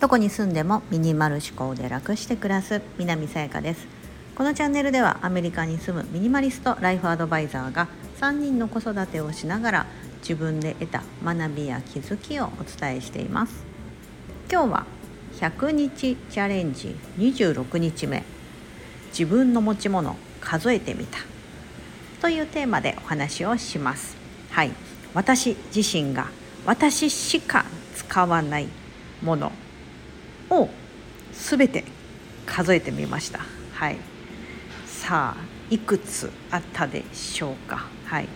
どこに住んでもミニマル思考で楽して暮らす南さやかです。このチャンネルではアメリカに住むミニマリストライフアドバイザーが3人の子育てをしながら自分で得た学びや気づきをお伝えしています。今日は100日チャレンジ26日目。自分の持ち物数えてみた。というテーマでお話をします。はい。私自身が私しか使わないものを全て数えてみました。はい。さあいくつあったでしょうか。はい。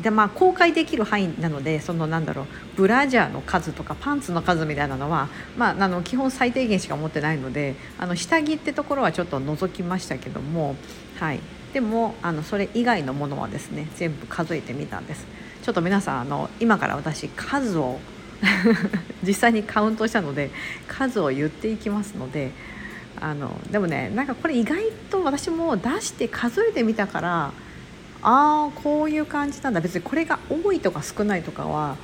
でまあ公開できる範囲なのでそのなんだろうブラジャーの数とかパンツの数みたいなのは、まあ、あの基本最低限しか持ってないのであの下着ってところはちょっと覗きましたけども、はい、でもあのそれ以外のものはですね全部数えてみたんです。ちょっと皆さんあの今から私数を 実際にカウントしたので数を言っていきますのであのでもねなんかこれ意外と私も出して数えてみたからああこういう感じなんだ別にこれが多いとか少ないとかは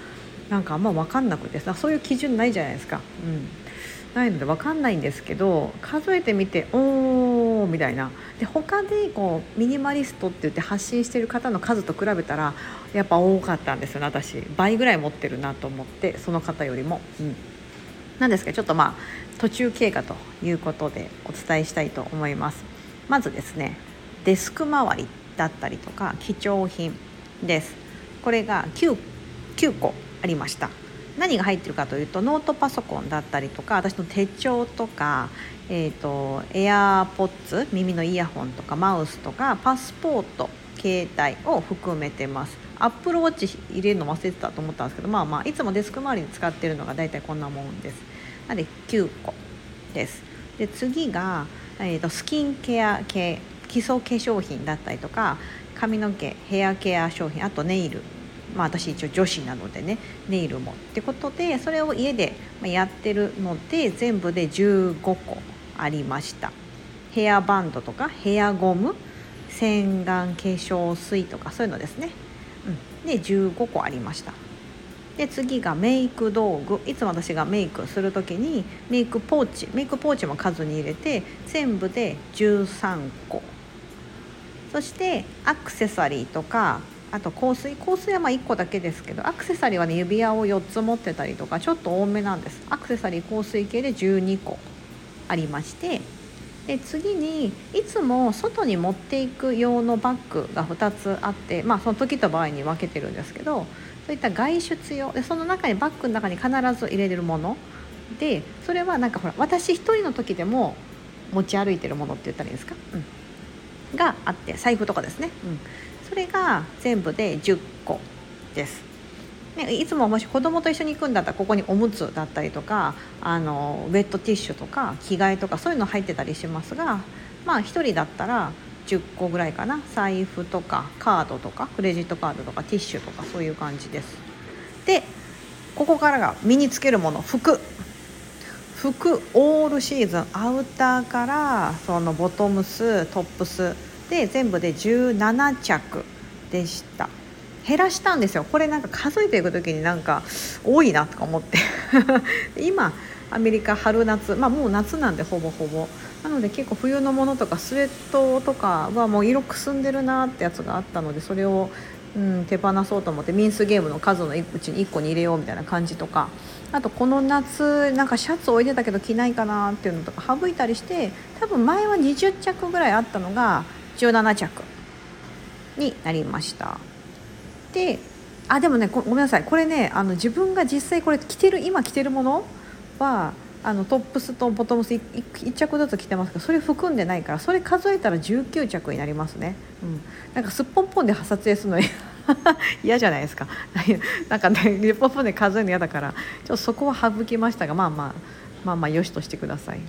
なんかあんま分かんなくてさそういう基準ないじゃないですか。うんないので分かんないんですけど数えてみておみたいなで他でこうミニマリストって言って発信してる方の数と比べたらやっぱ多かったんですよね私倍ぐらい持ってるなと思ってその方よりも。うんなんですけどちょっとまあ途中経過ということでお伝えしたいと思います。まずですねデスク周りだったりとか貴重品です。これが 9, 9個ありました。何が入ってるかというとノートパソコンだったりとか私の手帳とか、えーと、エアポッツ耳のイヤホンとかマウスとかパスポート携帯を含めてます。アップルウォッチ入れるの忘れてたと思ったんですけどまあまあいつもデスク周りに使ってるのが大体こんなもんです。なので9個です。で次が、えーとスキンケア系基礎化粧品だったりとか髪の毛ヘアケア商品あとネイルまあ、私一応女子なのでねネイルもってことでそれを家でやってるので全部で15個ありました。ヘアバンドとかヘアゴム洗顔化粧水とかそういうのですね、うん、で15個ありました。で次がメイク道具。いつも私がメイクする時にメイクポーチメイクポーチも数に入れて全部で13個。そしてアクセサリーとかあと香水香水はま1個だけですけどアクセサリーはね指輪を4つ持ってたりとかちょっと多めなんです。アクセサリー香水系で12個ありましてで次にいつも外に持っていく用のバッグが2つあってまあその時と場合に分けてるんですけどそういった外出用。でその中にバッグの中に必ず入れれるものでそれはなんかほら私一人の時でも持ち歩いてるものって言ったらいいですか、うん、があって財布とかですね、うん、それが全部で10個です。ね、いつももし子供と一緒に行くんだったらここにおむつだったりとかあのウェットティッシュとか着替えとかそういうの入ってたりしますがまあ1人だったら10個ぐらいかな財布とかカードとかクレジットカードとかティッシュとかそういう感じです。でここからが身につけるもの服服オールシーズンアウターからそのボトムストップスで全部で17着でした。減らしたんですよ。これなんか数えていく時になんか多いなとか思って。今アメリカ春夏。まあもう夏なんでほぼほぼ。なので結構冬のものとかスウェットとかはもう色くすんでるなってやつがあったのでそれを、うん、手放そうと思ってミンスゲームの数のうちに1個に入れようみたいな感じとか。あとこの夏なんかシャツ置いてたけど着ないかなっていうのとか省いたりして多分前は20着ぐらいあったのが17着になりました。であでもねごめんなさい。これねあの自分が実際これ着てる今着てるものはあのトップスとボトムス 1, 1着ずつ着てますけどそれ含んでないからそれ数えたら19着になりますね、うん、なんかすっぽんぽんで撮影するの 嫌じゃないですか。なんかねすっぽんで数えるの嫌だからちょっとそこは省きましたがまあまあまあまあよしとしてください。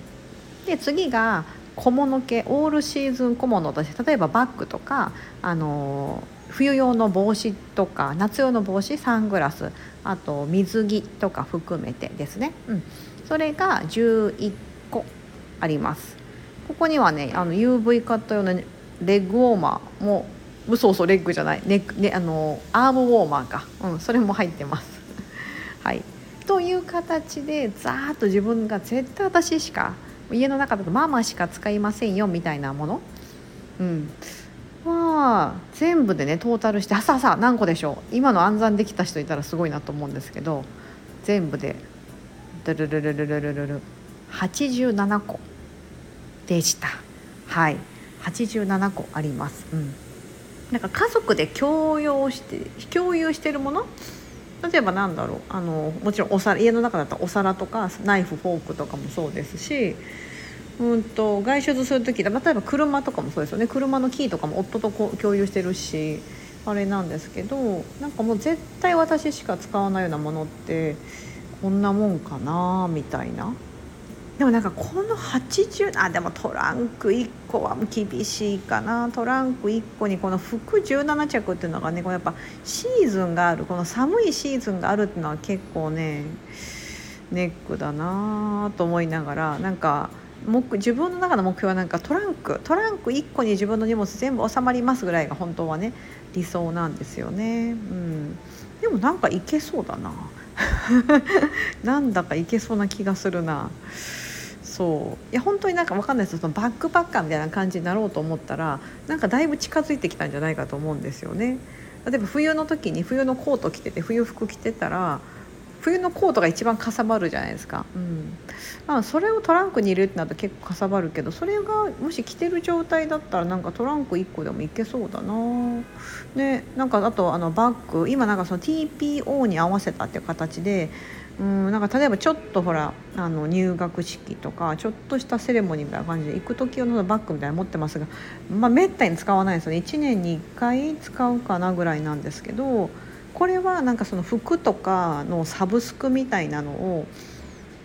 で次が小物系オールシーズン小物として例えばバッグとかあの冬用の帽子とか夏用の帽子サングラスあと水着とか含めてですね、うん、それが11個あります。ここにはねあの UV カット用のレッグウォーマーもそうそうレッグじゃないネック、ね、あのアームウォーマーか、うん、それも入ってます。はい。という形でざーっと自分が絶対私しか家の中だとママしか使いませんよみたいなもの、うん、まあ全部でねトータルしてさあさあ何個でしょう？今の暗算できた人いたらすごいなと思うんですけど全部でドルルルルルルルル87個でした。はい。87個あります、うん、なんか家族で共用して共有してるもの？例えばなんだろうあのもちろんお皿家の中だったらお皿とかナイフフォークとかもそうですしうんと外出する時例えば車とかもそうですよね。車のキーとかも夫と共有してるしあれなんですけどなんかもう絶対私しか使わないようなものってこんなもんかなみたいな。でもなんかこの80あでもトランク1個は厳しいかなトランク1個にこの服17着っていうのがねこやっぱシーズンがあるこの寒いシーズンがあるっていうのは結構ねネックだなと思いながらなんか自分の中の目標はなんかトランクトランク1個に自分の荷物全部収まりますぐらいが本当はね理想なんですよね。うん、でもなんかいけそうだな なんだかいけそうな気がするな。そう。いや本当になんか分かんないです。そのバックパッカーみたいな感じになろうと思ったらなんかだいぶ近づいてきたんじゃないかと思うんですよね。例えば冬の時に冬のコート着てて冬服着てたら冬のコートが一番かさばるじゃないですか、うん。まあ、それをトランクに入れるってなると結構かさばるけどそれがもし着てる状態だったらなんかトランク1個でもいけそうだな。でなんかあとあのバッグ今なんかその TPO に合わせたっていう形でうんなんか例えばちょっとほらあの入学式とかちょっとしたセレモニーみたいな感じで行く時用のバッグみたいなの持ってますが、まあ、めったに使わないですよね1年に1回使うかなぐらいなんですけどこれはなんかその服とかのサブスクみたいなのを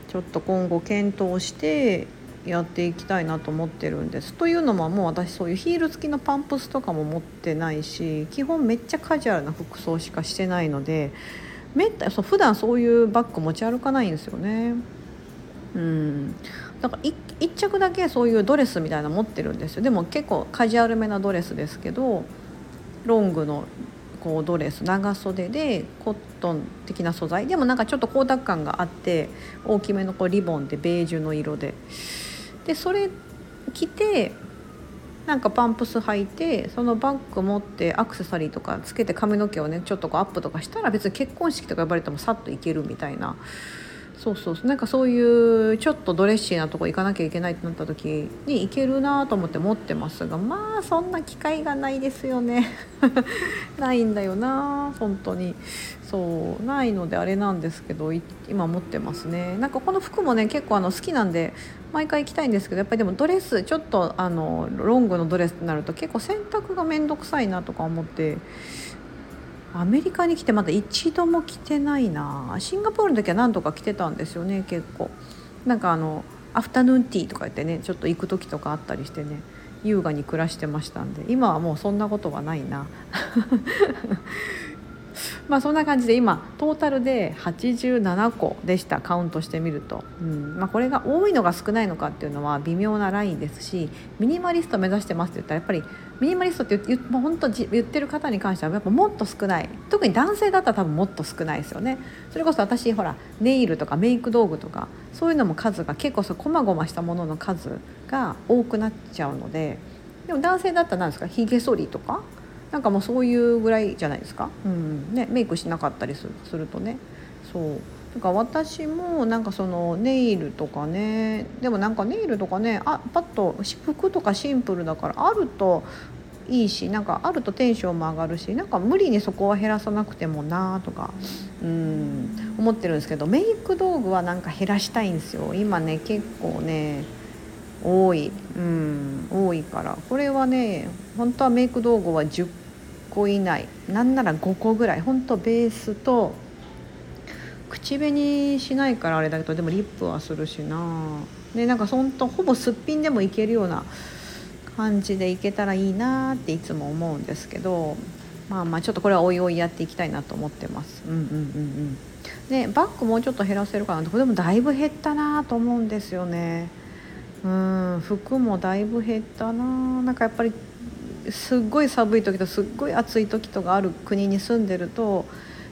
ちょっと今後検討してやっていきたいなと思ってるんです。というのももう私そういうヒール付きのパンプスとかも持ってないし基本めっちゃカジュアルな服装しかしてないのでめったそう普段そういうバッグ持ち歩かないんですよね。うん。だから1着だけそういうドレスみたいな持ってるんですよ。でも結構カジュアルめなドレスですけどロングのこうドレス長袖でコットン的な素材。でもなんかちょっと光沢感があって大きめのこうリボンでベージュの色で。でそれ着てなんかパンプス履いてそのバッグ持ってアクセサリーとかつけて髪の毛をねちょっとこうアップとかしたら別に結婚式とか呼ばれてもさっといけるみたいな。そうそうなんかそういうちょっとドレッシーなとこ行かなきゃいけないってなった時に行けるなと思って持ってますがまあそんな機会がないですよね。ないんだよな本当に。そうないのであれなんですけど今持ってますね。なんかこの服もね結構あの好きなんで毎回行きたいんですけどやっぱりでもドレスちょっとあのロングのドレスになると結構洗濯が面倒くさいなとか思ってアメリカに来てまだ一度も来てないな。シンガポールの時は何とか来てたんですよね結構。なんかあのアフタヌーンティーとか言ってねちょっと行く時とかあったりしてね優雅に暮らしてましたんで今はもうそんなことはないな。まあそんな感じで今トータルで87個でした。カウントしてみると、うん。まあ、これが多いのが少ないのかっていうのは微妙なラインですしミニマリスト目指してますって言ったらやっぱりミニマリストって言もう本当言ってる方に関してはやっぱもっと少ない。特に男性だったら多分もっと少ないですよね。それこそ私ほらネイルとかメイク道具とかそういうのも数が結構そうこまごましたものの数が多くなっちゃうので。でも男性だったら何ですか？ひげ剃りとか？なんかもうそういうぐらいじゃないですか、うん。ね、メイクしなかったりするとね。そう。だから私もなんかそのネイルとかね。でもなんかネイルとかねあパッと服とかシンプルだからあるといいしなんかあるとテンションも上がるしなんか無理にそこは減らさなくてもなとかうん思ってるんですけどメイク道具はなんか減らしたいんですよ。今ね結構ね多い。うん多いから。これはね本当はメイク道具は10個以内。なんなら5個ぐらい。ほんとベースと口紅しないからあれだけどでもリップはするしな。でなんかほんとほぼすっぴんでもいけるような感じでいけたらいいなっていつも思うんですけどまあまあちょっとこれはおいおいやっていきたいなと思ってます。うんうんうんうん。でバッグもうちょっと減らせるかなこれでもだいぶ減ったなと思うんですよね。うん服もだいぶ減ったな。なんかやっぱりすっごい寒い時とすっごい暑い時とがある国に住んでると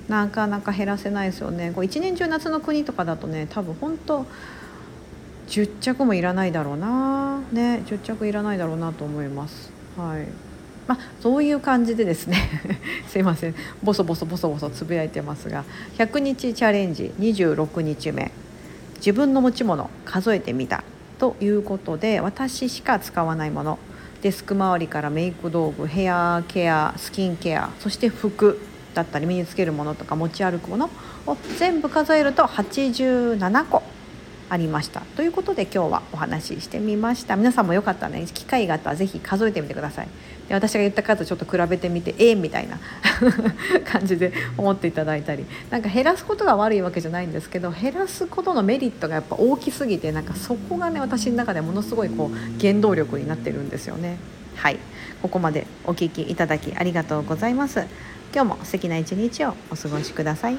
なかなか減らせないですよね。こう一年中夏の国とかだとね多分本当10着もいらないだろうな。ね10着いらないだろうなと思います。はい。まあ、そういう感じでですね。すいません。ボソボソボソボソつぶやいてますが。100日チャレンジ26日目。自分の持ち物数えてみた。ということで私しか使わないもの。デスク周りからメイク道具ヘアケアスキンケアそして服だったり身につけるものとか持ち歩くものを全部数えると87個。ありました。ということで今日はお話ししてみました。皆さんもよかったらね。機会があったら是非数えてみてください。で私が言った数ちょっと比べてみてええー、みたいな 感じで思っていただいたり。なんか減らすことが悪いわけじゃないんですけど減らすことのメリットがやっぱ大きすぎてなんかそこがね私の中でものすごいこう原動力になってるんですよね。はい。ここまでお聴きいただきありがとうございます。今日も素敵な一日をお過ごしください。